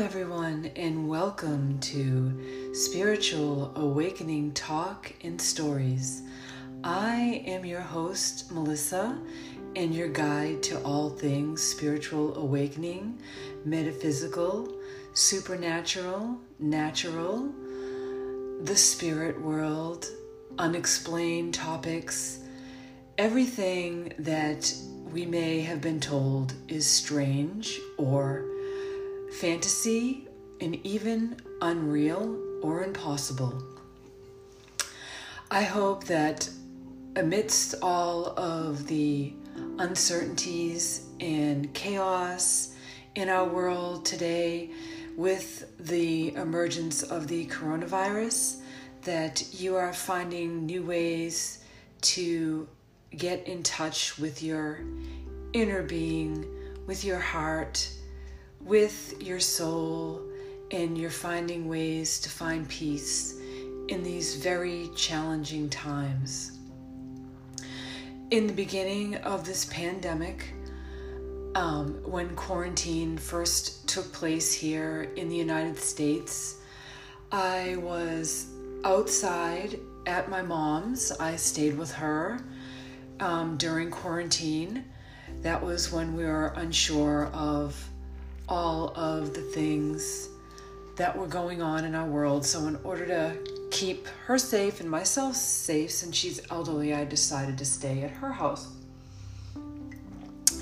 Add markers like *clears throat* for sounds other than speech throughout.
everyone, and welcome to Spiritual Awakening Talk and Stories. I am your host, Melissa, and your guide to all things spiritual awakening, metaphysical, supernatural, natural, the spirit world, unexplained topics, everything that we may have been told is strange or fantasy, and even unreal or impossible. I hope that amidst all of the uncertainties and chaos in our world today, with the emergence of the coronavirus, that you are finding new ways to get in touch with your inner being, with your heart with your soul and you're finding ways to find peace in these very challenging times. In the beginning of this pandemic, um, when quarantine first took place here in the United States, I was outside at my mom's. I stayed with her um, during quarantine. That was when we were unsure of all of the things that were going on in our world. So, in order to keep her safe and myself safe, since she's elderly, I decided to stay at her house.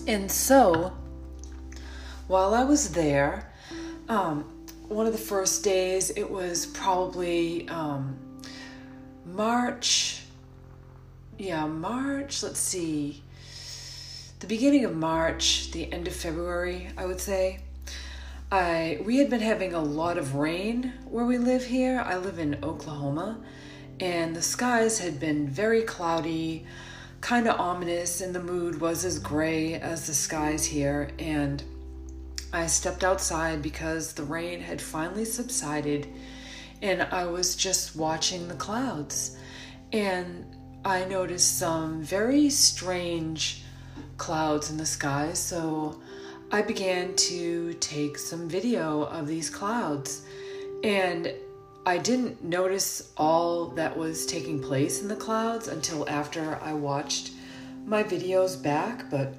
And so, while I was there, um, one of the first days, it was probably um, March. Yeah, March, let's see, the beginning of March, the end of February, I would say. I we had been having a lot of rain where we live here. I live in Oklahoma, and the skies had been very cloudy, kind of ominous, and the mood was as gray as the skies here. And I stepped outside because the rain had finally subsided, and I was just watching the clouds. And I noticed some very strange clouds in the sky, so I began to take some video of these clouds. And I didn't notice all that was taking place in the clouds until after I watched my videos back, but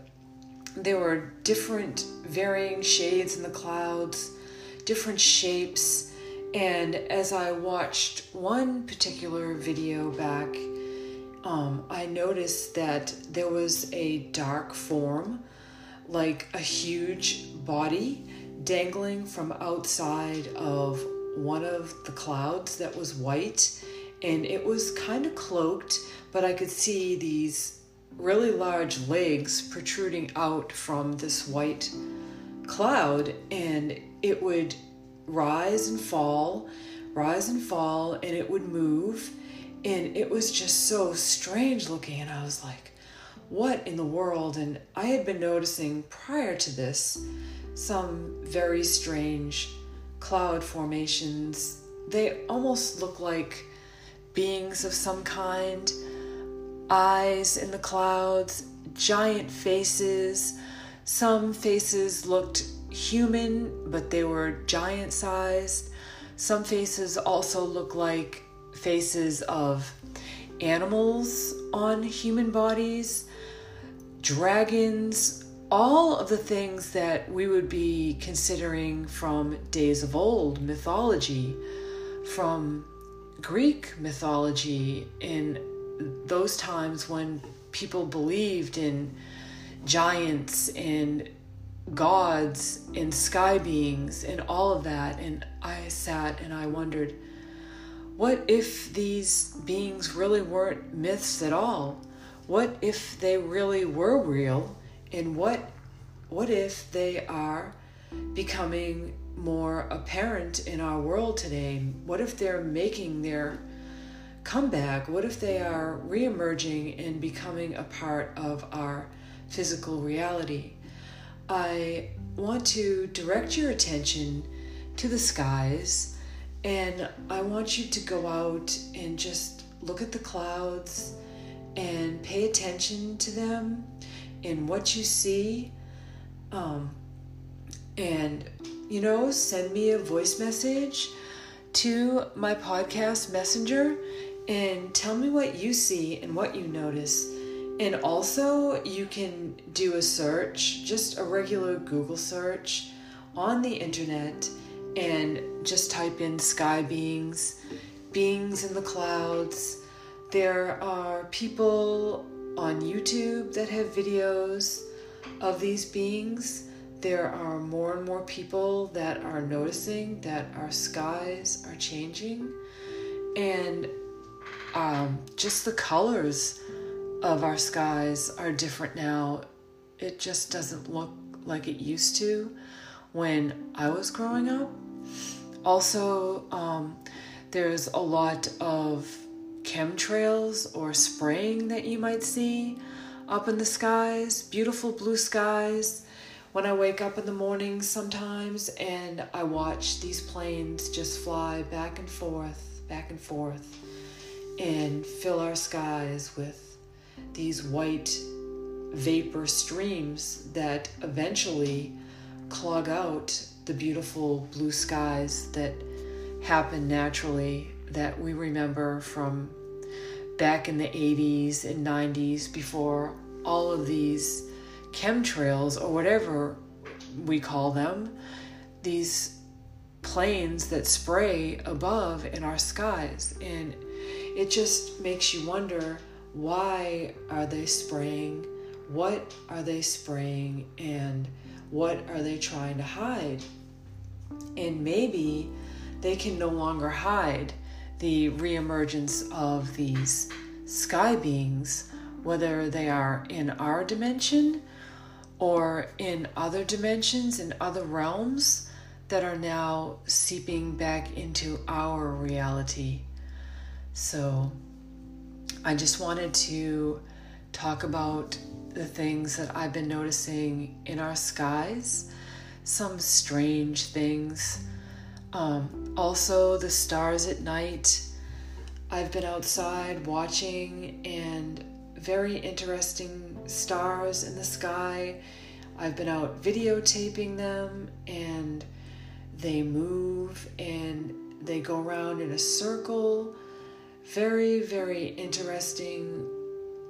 there were different varying shades in the clouds, different shapes. And as I watched one particular video back, um, I noticed that there was a dark form like a huge body dangling from outside of one of the clouds that was white. And it was kind of cloaked but i could see these really large legs protruding out from this white cloud. And it would rise and fall rise and fall and it would move. And it was just so strange looking. And i was like what in the world? And I had been noticing prior to this some very strange cloud formations. They almost look like beings of some kind, eyes in the clouds, giant faces. Some faces looked human, but they were giant sized. Some faces also look like faces of animals on human bodies dragons, all of the things that we would be considering from days of old mythology, from Greek mythology, in those times when people believed in giants and gods and sky beings and all of that. And I sat and I wondered, what if these beings really weren't myths at all? What if they really were real? And what what if they are becoming more apparent in our world today? What if they're making their comeback? What if they are reemerging and becoming a part of our physical reality? I want to direct your attention to the skies and I want you to go out and just look at the clouds and pay attention to them in what you see. Um, and you know, send me a voice message to my podcast messenger and tell me what you see and what you notice. And also, you can do a search, just a regular Google search on the internet, and just type in sky beings, beings in the clouds. There are people on YouTube that have videos of these beings. There are more and more people that are noticing that our skies are changing. And um, just the colors of our skies are different now. It just doesn't look like it used to when I was growing up. Also, um, there's a lot of chemtrails or spraying that you might see up in the skies, beautiful blue skies. When I wake up in the morning sometimes and I watch these planes just fly back and forth, back and forth and fill our skies with these white vapor streams that eventually clog out the beautiful blue skies that happen naturally that we remember from back in the 80s and 90s before all of these chemtrails or whatever we call them, these planes that spray above in our skies. And it just makes you wonder why are they spraying? What are they spraying? And what are they trying to hide? And maybe they can no longer hide the reemergence of these sky beings, whether they are in our dimension or in other dimensions, in other realms that are now seeping back into our reality. So I just wanted to talk about the things that I've been noticing in our skies, some strange things. Um, also, the stars at night. I've been outside watching and very interesting stars in the sky. I've been out videotaping them and they move and they go around in a circle very, very interesting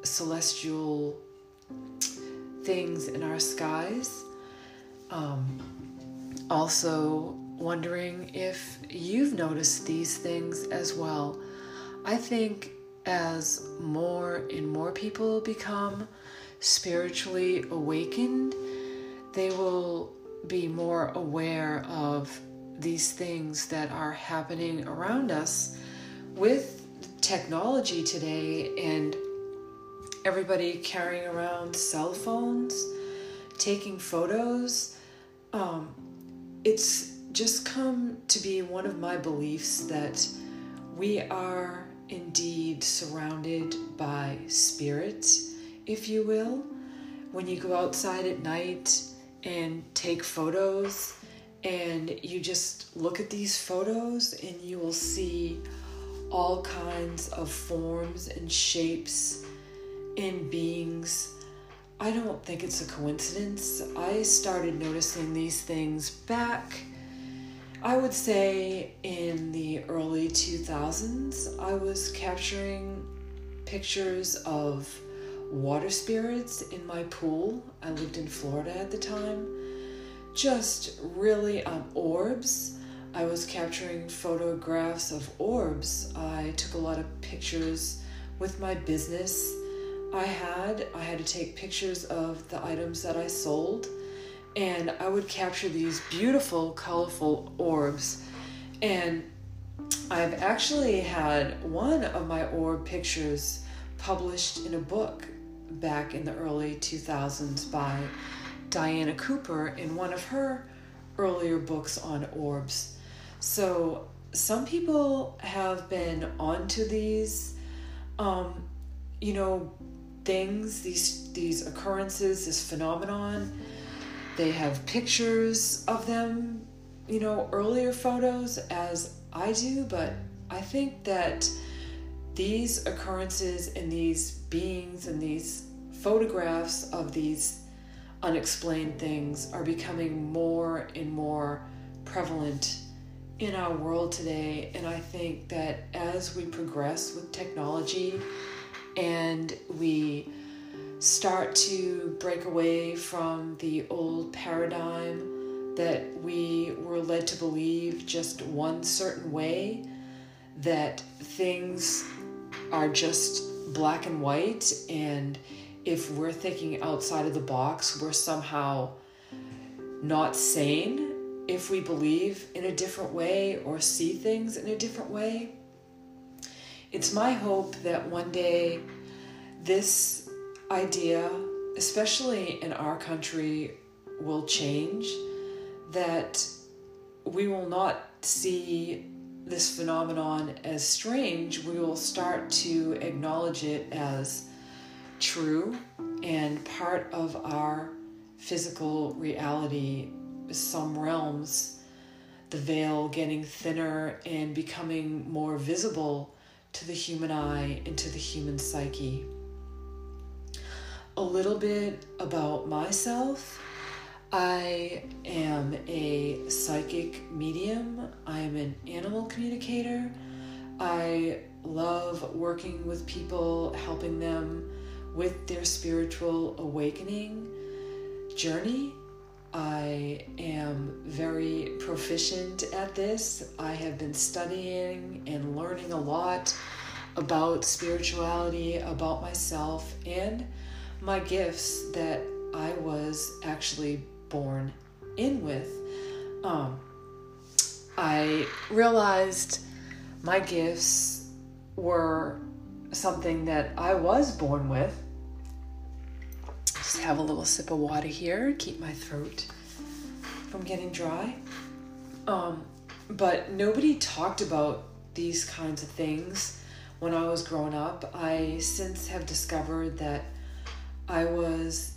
celestial things in our skies. Um, also, wondering if you've noticed these things as well. I think as more and more people become spiritually awakened, they will be more aware of these things that are happening around us with technology today and everybody carrying around cell phones, taking photos, um, it's just come to be one of my beliefs that we are indeed surrounded by spirit, if you will. When you go outside at night and take photos, and you just look at these photos, and you will see all kinds of forms and shapes and beings. I don't think it's a coincidence. I started noticing these things back, I would say, in the early 2000s. I was capturing pictures of water spirits in my pool. I lived in Florida at the time. Just really um, orbs I was capturing photographs of orbs. I took a lot of pictures with my business I had. I had to take pictures of the items that I sold, and I would capture these beautiful, colorful orbs. And I've actually had one of my orb pictures published in a book back in the early 2000s by Diana Cooper in one of her earlier books on orbs. So some people have been onto these, um, you know, things, these these occurrences, this phenomenon. They have pictures of them, you know, earlier photos as I do, but I think that these occurrences and these beings and these photographs of these unexplained things are becoming more and more prevalent in our world today. And I think that as we progress with technology and we start to break away from the old paradigm that we were led to believe just one certain way, that things are just black and white, and if we're thinking outside of the box, we're somehow not sane if we believe in a different way or see things in a different way. It's my hope that one day this idea, especially in our country, will change, that we will not see this phenomenon as strange, we will start to acknowledge it as true and part of our physical reality some realms, the veil getting thinner and becoming more visible to the human eye and to the human psyche. A little bit about myself. I am a psychic medium. I am an animal communicator. I love working with people, helping them with their spiritual awakening journey. I am very proficient at this. I have been studying and learning a lot about spirituality, about myself, and my gifts that I was actually born in with. Um, I realized my gifts were something that I was born with just have a little sip of water here, keep my throat from getting dry. Um, but nobody talked about these kinds of things when I was growing up. I since have discovered that I was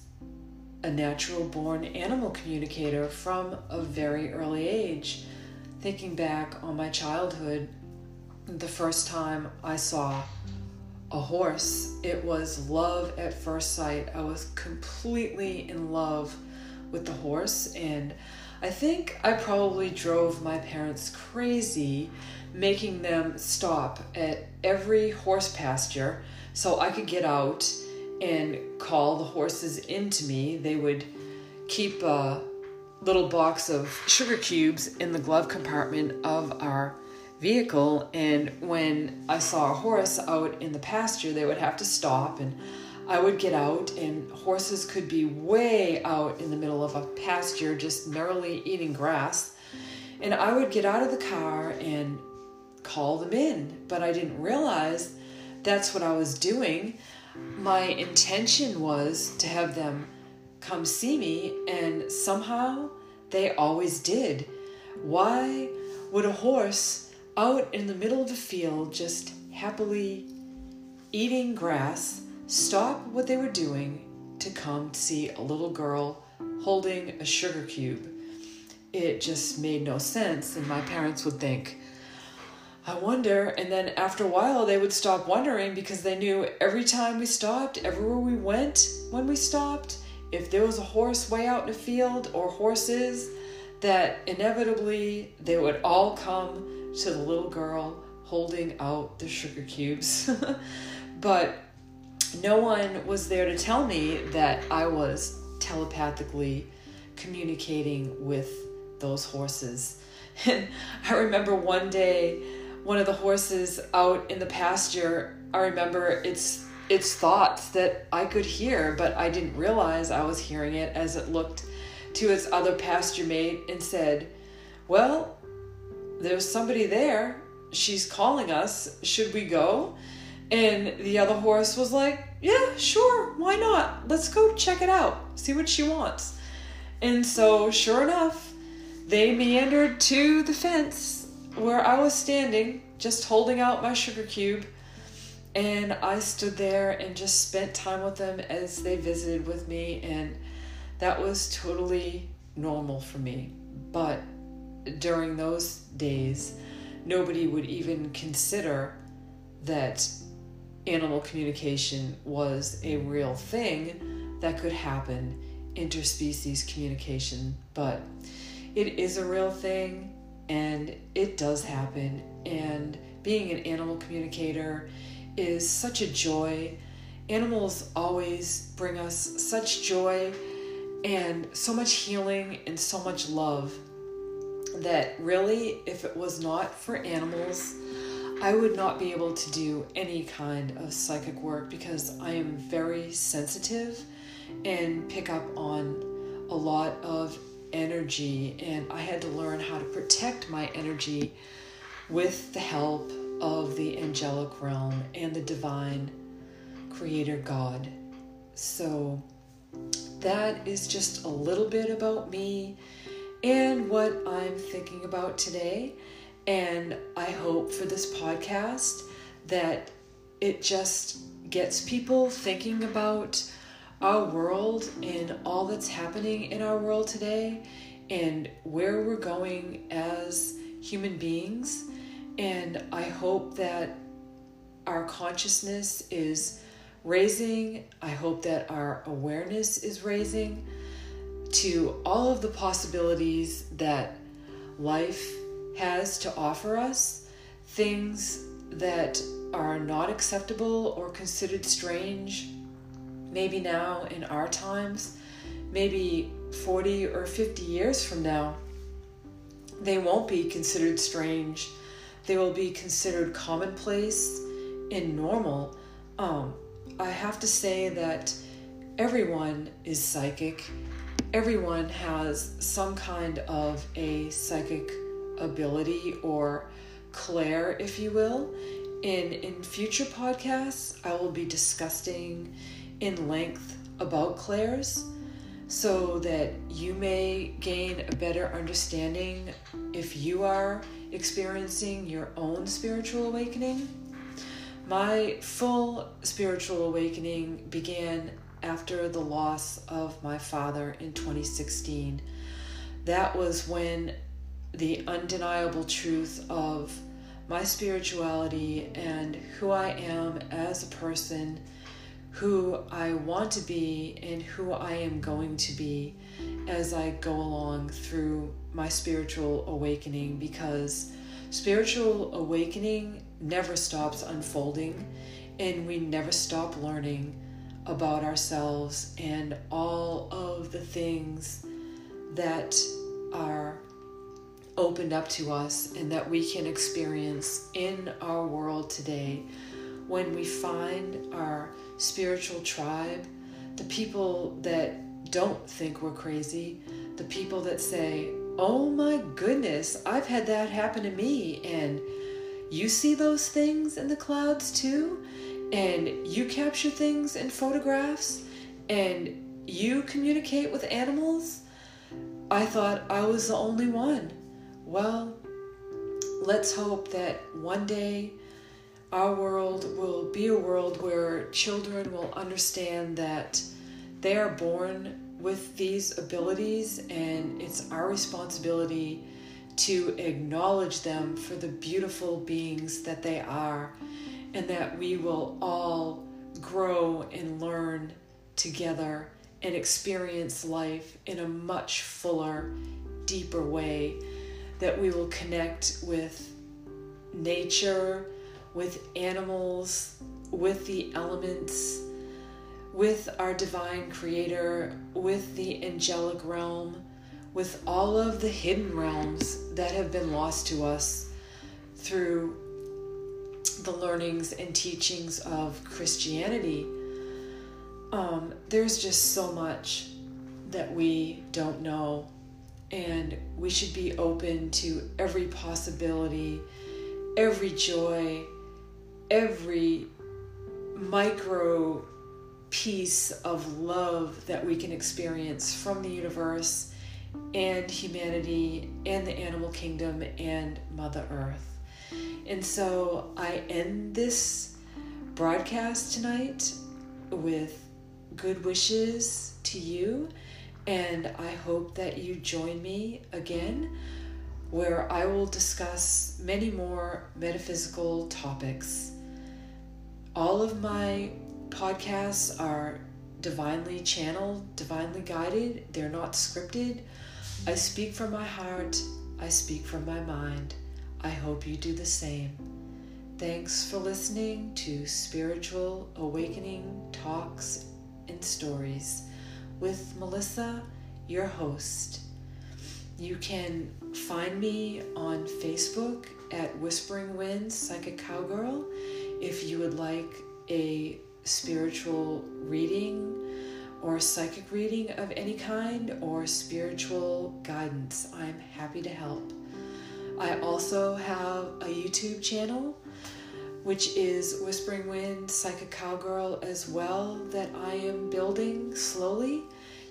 a natural born animal communicator from a very early age. Thinking back on my childhood, the first time I saw a horse. It was love at first sight. I was completely in love with the horse, and I think I probably drove my parents crazy, making them stop at every horse pasture so I could get out and call the horses into me. They would keep a little box of sugar cubes in the glove compartment of our vehicle and when I saw a horse out in the pasture they would have to stop and I would get out and horses could be way out in the middle of a pasture just merrily eating grass and I would get out of the car and call them in but I didn't realize that's what I was doing my intention was to have them come see me and somehow they always did why would a horse out in the middle of the field, just happily eating grass, stop what they were doing to come see a little girl holding a sugar cube. It just made no sense, and my parents would think, I wonder. And then after a while, they would stop wondering because they knew every time we stopped, everywhere we went when we stopped, if there was a horse way out in a field or horses, that inevitably they would all come to the little girl holding out the sugar cubes. *laughs* but no one was there to tell me that I was telepathically communicating with those horses. And *laughs* I remember one day, one of the horses out in the pasture, I remember its its thoughts that I could hear, but I didn't realize I was hearing it as it looked to its other pasture mate and said, Well, there's somebody there. She's calling us. Should we go? And the other horse was like, Yeah, sure. Why not? Let's go check it out. See what she wants. And so, sure enough, they meandered to the fence where I was standing, just holding out my sugar cube. And I stood there and just spent time with them as they visited with me. And that was totally normal for me. But during those days, nobody would even consider that animal communication was a real thing that could happen, interspecies communication. But it is a real thing and it does happen. And being an animal communicator is such a joy. Animals always bring us such joy and so much healing and so much love that really, if it was not for animals, I would not be able to do any kind of psychic work because I am very sensitive and pick up on a lot of energy, and I had to learn how to protect my energy with the help of the angelic realm and the divine creator God. So, that is just a little bit about me and what I'm thinking about today. And I hope for this podcast that it just gets people thinking about our world and all that's happening in our world today and where we're going as human beings. And I hope that our consciousness is raising. I hope that our awareness is raising to all of the possibilities that life has to offer us, things that are not acceptable or considered strange maybe now in our times, maybe 40 or 50 years from now, they won't be considered strange. They will be considered commonplace and normal. Um, I have to say that everyone is psychic. Everyone has some kind of a psychic ability or clair, if you will. In in future podcasts, I will be discussing in length about clairs so that you may gain a better understanding if you are experiencing your own spiritual awakening. My full spiritual awakening began after the loss of my father in 2016. That was when the undeniable truth of my spirituality and who I am as a person who I want to be and who I am going to be as I go along through my spiritual awakening because spiritual awakening never stops unfolding and we never stop learning about ourselves and all of the things that are opened up to us and that we can experience in our world today. When we find our spiritual tribe, the people that don't think we're crazy, the people that say, Oh my goodness, I've had that happen to me, and you see those things in the clouds too, and you capture things in photographs, and you communicate with animals. I thought I was the only one. Well, let's hope that one day our world will be a world where children will understand that they are born with these abilities and it's our responsibility to acknowledge them for the beautiful beings that they are and that we will all grow and learn together and experience life in a much fuller, deeper way, that we will connect with nature with animals, with the elements, with our divine creator, with the angelic realm, with all of the hidden realms that have been lost to us through the learnings and teachings of Christianity. Um, there's just so much that we don't know, and we should be open to every possibility, every joy, every micro piece of love that we can experience from the universe and humanity and the animal kingdom and Mother Earth. And so I end this broadcast tonight with good wishes to you, and I hope that you join me again where I will discuss many more metaphysical topics. All of my podcasts are divinely channeled, divinely guided. They're not scripted. I speak from my heart, I speak from my mind. I hope you do the same. Thanks for listening to Spiritual Awakening Talks and Stories with Melissa, your host. You can find me on Facebook at Whispering Winds Psychic Cowgirl if you would like a spiritual reading or psychic reading of any kind or spiritual guidance. I'm happy to help. I also have a YouTube channel which is Whispering Wind Psychic Cowgirl as well that I am building slowly.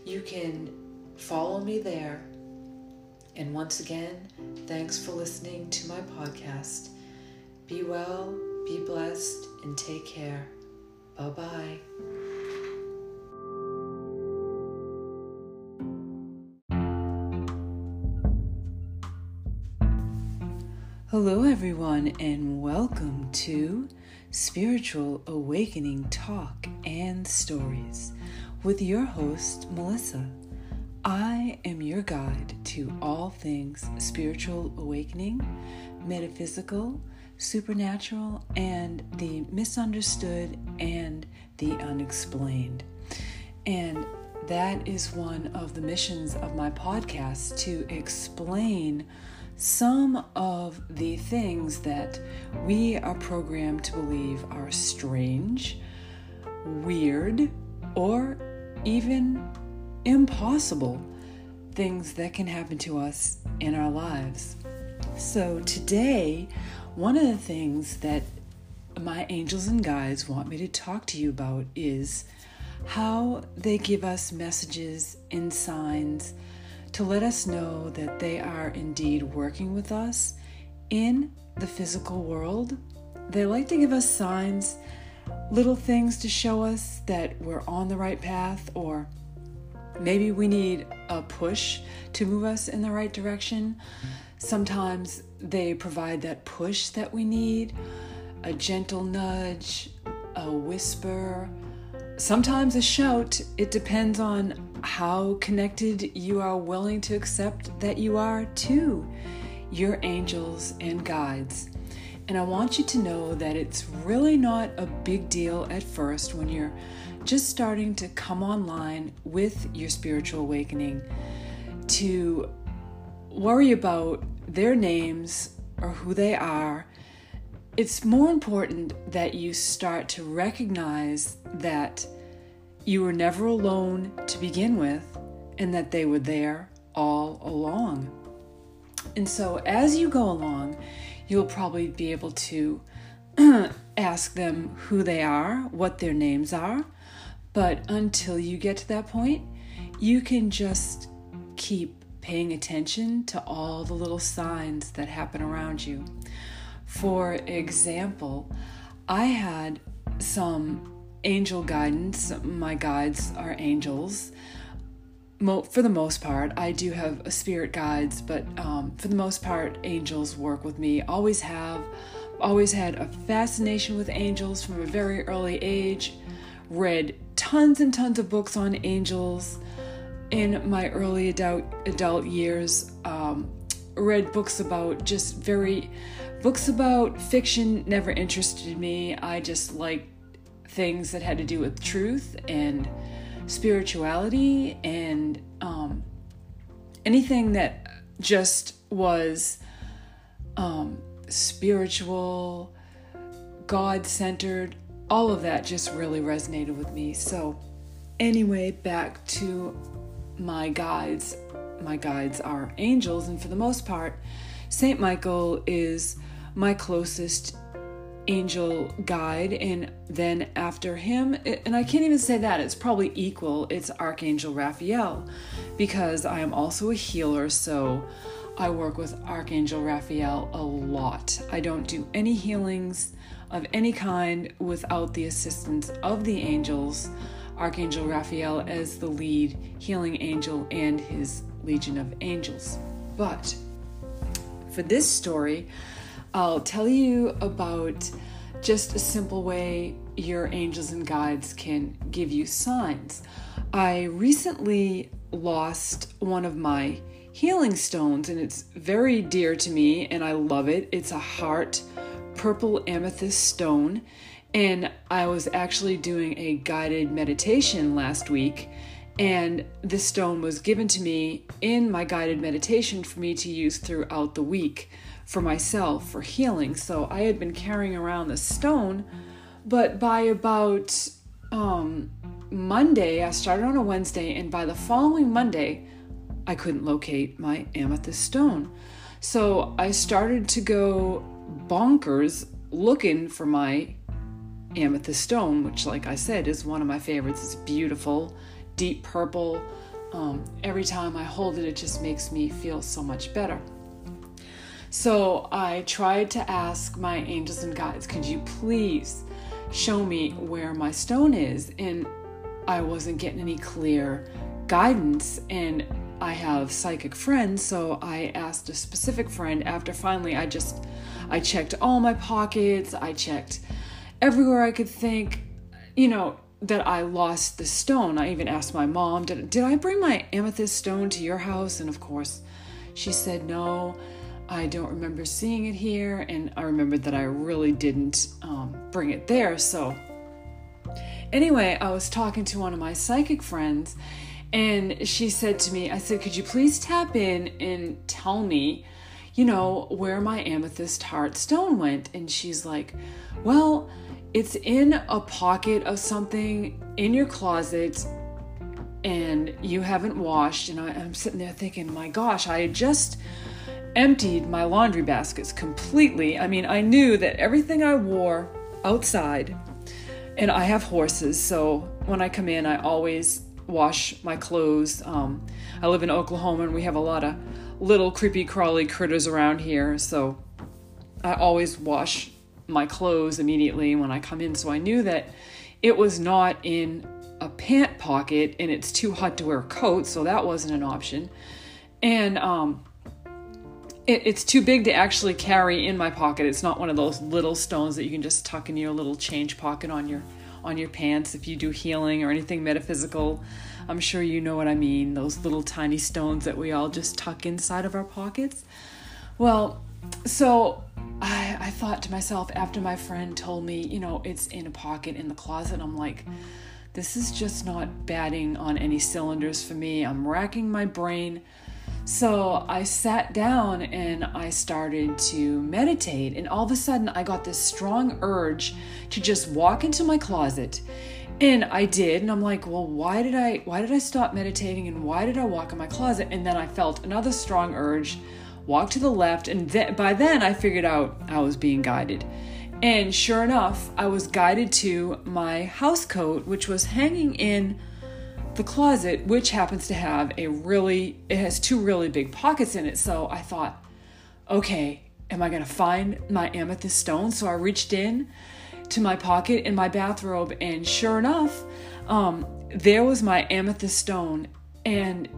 You can follow me there. And once again, thanks for listening to my podcast. Be well, be blessed, and take care. Bye bye. Hello, everyone, and welcome to Spiritual Awakening Talk and Stories with your host, Melissa. I am your guide to all things spiritual awakening, metaphysical, supernatural, and the misunderstood and the unexplained. And that is one of the missions of my podcast to explain some of the things that we are programmed to believe are strange, weird, or even impossible things that can happen to us in our lives. So, today, one of the things that my angels and guides want me to talk to you about is how they give us messages and signs to let us know that they are indeed working with us in the physical world. They like to give us signs, little things to show us that we're on the right path, or maybe we need a push to move us in the right direction. Sometimes they provide that push that we need a gentle nudge, a whisper, sometimes a shout. It depends on how connected you are willing to accept that you are to your angels and guides. And I want you to know that it's really not a big deal at first when you're just starting to come online with your spiritual awakening to worry about their names or who they are. It's more important that you start to recognize that you were never alone to begin with, and that they were there all along. And so, as you go along, you'll probably be able to *clears throat* ask them who they are, what their names are. But until you get to that point, you can just keep paying attention to all the little signs that happen around you. For example, I had some angel guidance. My guides are angels. For the most part, I do have spirit guides, but um, for the most part, angels work with me. Always have, always had a fascination with angels from a very early age. Read tons and tons of books on angels in my early adult adult years. Um, read books about just very books about fiction never interested me. I just liked things that had to do with truth and spirituality and um, anything that just was um, spiritual, God centered, all of that just really resonated with me. So, anyway, back to my guides. My guides are angels, and for the most part, Saint Michael is my closest angel guide and then after him and i can't even say that it's probably equal it's archangel raphael because i am also a healer so i work with archangel raphael a lot i don't do any healings of any kind without the assistance of the angels archangel raphael as the lead healing angel and his legion of angels but for this story I'll tell you about just a simple way your angels and guides can give you signs. I recently lost one of my healing stones, and it's very dear to me, and I love it. It's a heart purple amethyst stone, and I was actually doing a guided meditation last week, and this stone was given to me in my guided meditation for me to use throughout the week for myself for healing. So I had been carrying around the stone, but by about um, Monday, I started on a Wednesday, and by the following Monday, I couldn't locate my amethyst stone. So I started to go bonkers looking for my amethyst stone, which, like I said, is one of my favorites. It's beautiful, deep purple. Um, every time I hold it, it just makes me feel so much better. So I tried to ask my angels and guides, could you please show me where my stone is? And I wasn't getting any clear guidance. And I have psychic friends, so I asked a specific friend after finally I just I checked all my pockets, I checked everywhere I could think, you know, that I lost the stone. I even asked my mom, did, did I bring my amethyst stone to your house? And of course, she said no. I don't remember seeing it here, and I remembered that I really didn't um, bring it there. So, anyway, I was talking to one of my psychic friends, and she said to me, I said, Could you please tap in and tell me, you know, where my amethyst heart stone went? And she's like, Well, it's in a pocket of something in your closet and you haven't washed. And I, am sitting there thinking, My gosh, I just emptied my laundry baskets completely. I mean, I knew that everything I wore outside, and I have horses, so when I come in, I always wash my clothes. Um, I live in Oklahoma and we have a lot of little creepy crawly critters around here, so I always wash my clothes immediately when I come in. So I knew that it was not in a pant pocket and it's too hot to wear a coat, so that wasn't an option. And um, it, it's too big to actually carry in my pocket. It's not one of those little stones that you can just tuck in your little change pocket on your on your pants if you do healing or anything metaphysical. I'm sure you know what I mean, those little tiny stones that we all just tuck inside of our pockets. Well, so I, I thought to myself after my friend told me, you know, it's in a pocket in the closet, I'm like, this is just not batting on any cylinders for me. I'm racking my brain so I sat down and I started to meditate, and all of a sudden I got this strong urge to just walk into my closet. And I did, and I'm like, well, why did I why did I stop meditating and why did I walk in my closet? And then I felt another strong urge, walk to the left, and th- by then I figured out I was being guided. And sure enough, I was guided to my house coat, which was hanging in the closet, which happens to have a really, it has two really big pockets in it. So I thought, okay, am I going to find my amethyst stone? So I reached in to my pocket in my bathrobe, and sure enough, um, there was my amethyst stone. And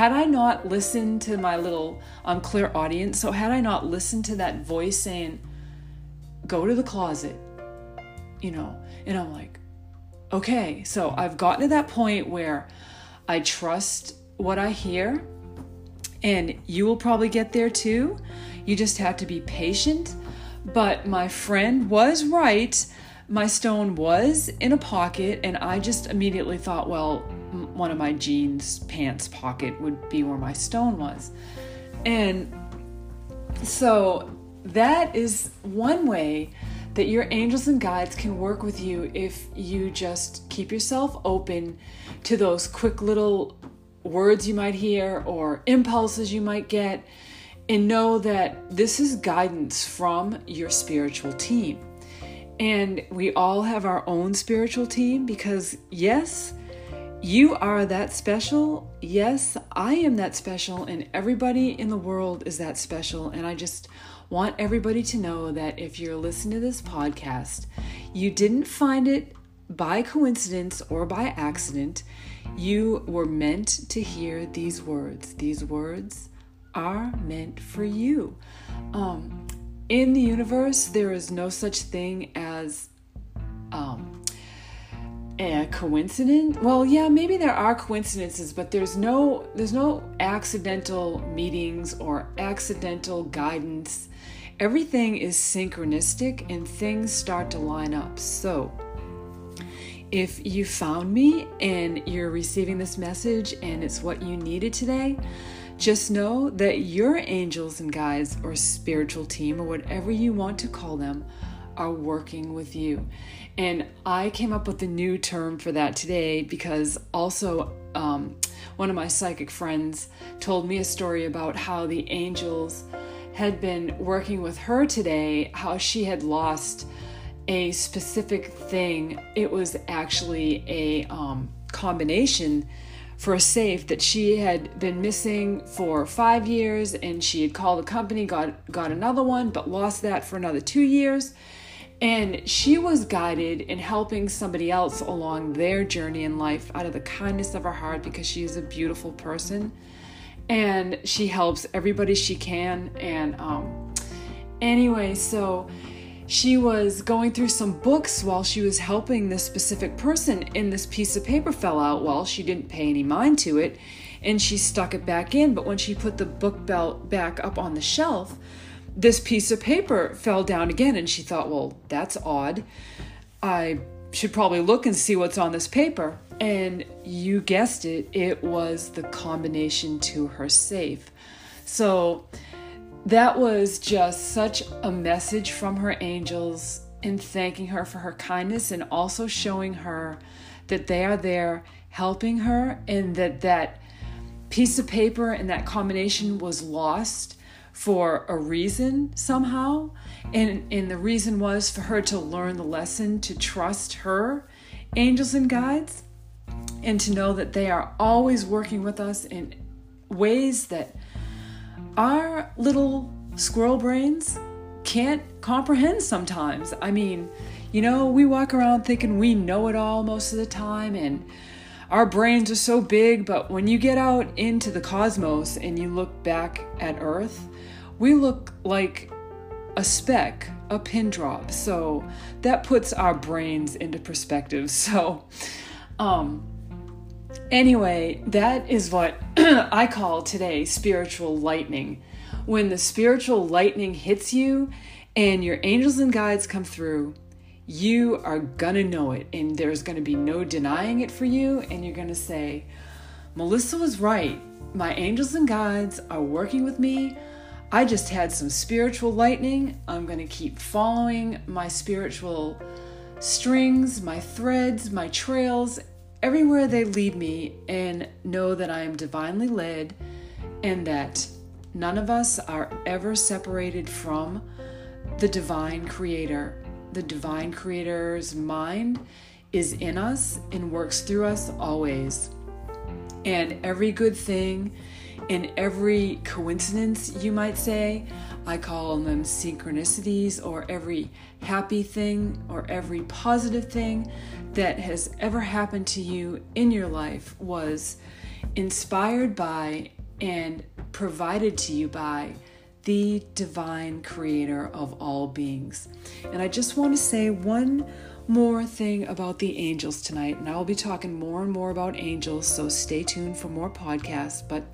had I not listened to my little um, clairaudience, so had I not listened to that voice saying, go to the closet, you know, and I'm like, okay, so I've gotten to that point where I trust what I hear, and you will probably get there too. You just have to be patient. But my friend was right. My stone was in a pocket, and I just immediately thought, well, one of my jeans pants pocket would be where my stone was. And so that is one way that your angels and guides can work with you if you just keep yourself open to those quick little words you might hear or impulses you might get, and know that this is guidance from your spiritual team. And we all have our own spiritual team because, yes, you are that special. Yes, I am that special, and everybody in the world is that special. And I just want everybody to know that if you're listening to this podcast, you didn't find it by coincidence or by accident. You were meant to hear these words. These words are meant for you. Um, in the universe, there is no such thing as um, a coincidence? Well yeah maybe there are coincidences but there's no there's no accidental meetings or accidental guidance. Everything is synchronistic and things start to line up. So if you found me and you're receiving this message and it's what you needed today just know that your angels and guides or spiritual team or whatever you want to call them are working with you. And I came up with a new term for that today because also um, one of my psychic friends told me a story about how the angels had been working with her today, how she had lost a specific thing. It was actually a um, combination for a safe that she had been missing for five years and she had called the company got got another one but lost that for another two years and she was guided in helping somebody else along their journey in life out of the kindness of her heart because she is a beautiful person. And she helps everybody she can. And um, anyway, so she was going through some books while she was helping this specific person, and this piece of paper fell out. Well, she didn't pay any mind to it and she stuck it back in. But when she put the book belt back up on the shelf, this piece of paper fell down again, and she thought, well, that's odd. I should probably look and see what's on this paper. And you guessed it, it was the combination to her safe. So that was just such a message from her angels in thanking her for her kindness and also showing her that they are there helping her and that that piece of paper and that combination was lost for a reason somehow. And, and the reason was for her to learn the lesson to trust her angels and guides and to know that they are always working with us in ways that our little squirrel brains can't comprehend sometimes. I mean, you know, we walk around thinking we know it all most of the time and our brains are so big, but when you get out into the cosmos and you look back at Earth, we look like a speck, a pin drop. So that puts our brains into perspective. *laughs* So, um, anyway, that is what *clears throat* I call today spiritual lightning. When the spiritual lightning hits you and your angels and guides come through, you are gonna know it, and there's gonna be no denying it for you, and you're gonna say, Melissa was right. My angels and guides are working with me. I just had some spiritual lightning. I'm going to keep following my spiritual strings, my threads, my trails, everywhere they lead me, and know that I am divinely led and that none of us are ever separated from the divine creator. The divine creator's mind is in us and works through us always. And every good thing in every coincidence, you might say, I call them synchronicities, or every happy thing or every positive thing that has ever happened to you in your life was inspired by and provided to you by the divine creator of all beings. And I just want to say one more thing about the angels tonight, and I'll be talking more and more about angels, so stay tuned for more podcasts. But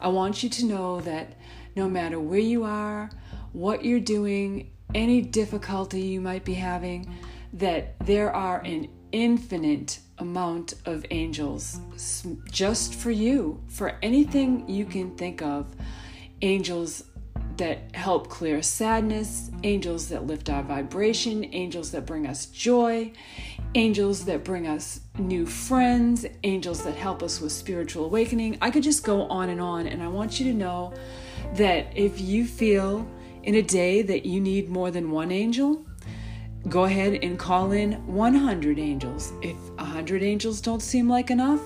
I want you to know that no matter where you are, what you're doing, any difficulty you might be having, that there are an infinite amount of angels just for you, for anything you can think of. Angels that help clear sadness, angels that lift our vibration, angels that bring us joy, angels that bring us new friends, angels that help us with spiritual awakening. I could just go on and on, and I want you to know that if you feel in a day that you need more than one angel, go ahead and call in 100 angels. If 100 angels don't seem like enough,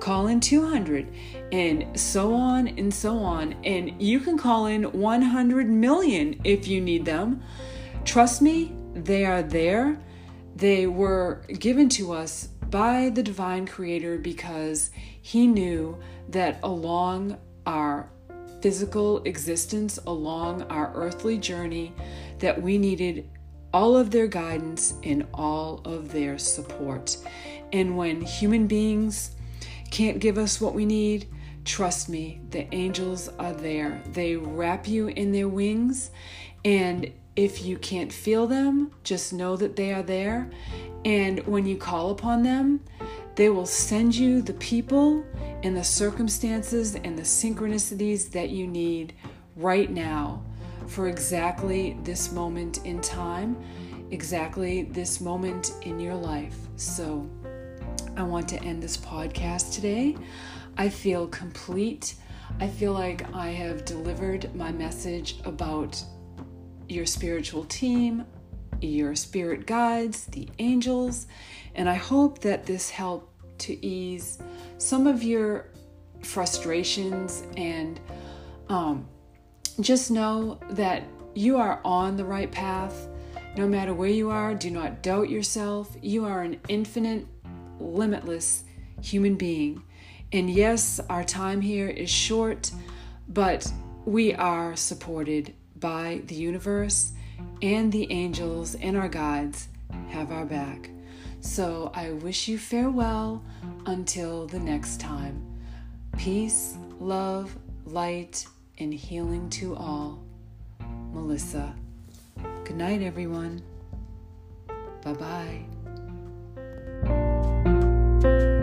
call in 200 and so on and so on. And you can call in 100 million if you need them. Trust me, they are there. They were given to us by the divine creator because he knew that along our physical existence, along our earthly journey, that we needed all of their guidance and all of their support. And when human beings can't give us what we need, trust me, the angels are there. They wrap you in their wings, and if you can't feel them, just know that they are there. And when you call upon them, they will send you the people and the circumstances and the synchronicities that you need right now for exactly this moment in time, exactly this moment in your life. So, I want to end this podcast today. I feel complete. I feel like I have delivered my message about your spiritual team, your spirit guides, the angels, and I hope that this helped to ease some of your frustrations and um, just know that you are on the right path. No matter where you are, do not doubt yourself. You are an infinite, limitless human being. And yes, our time here is short, but we are supported by the universe and the angels and our guides, have our back. So I wish you farewell until the next time. Peace, love, light, and healing to all. Melissa. Good night, everyone. Bye bye.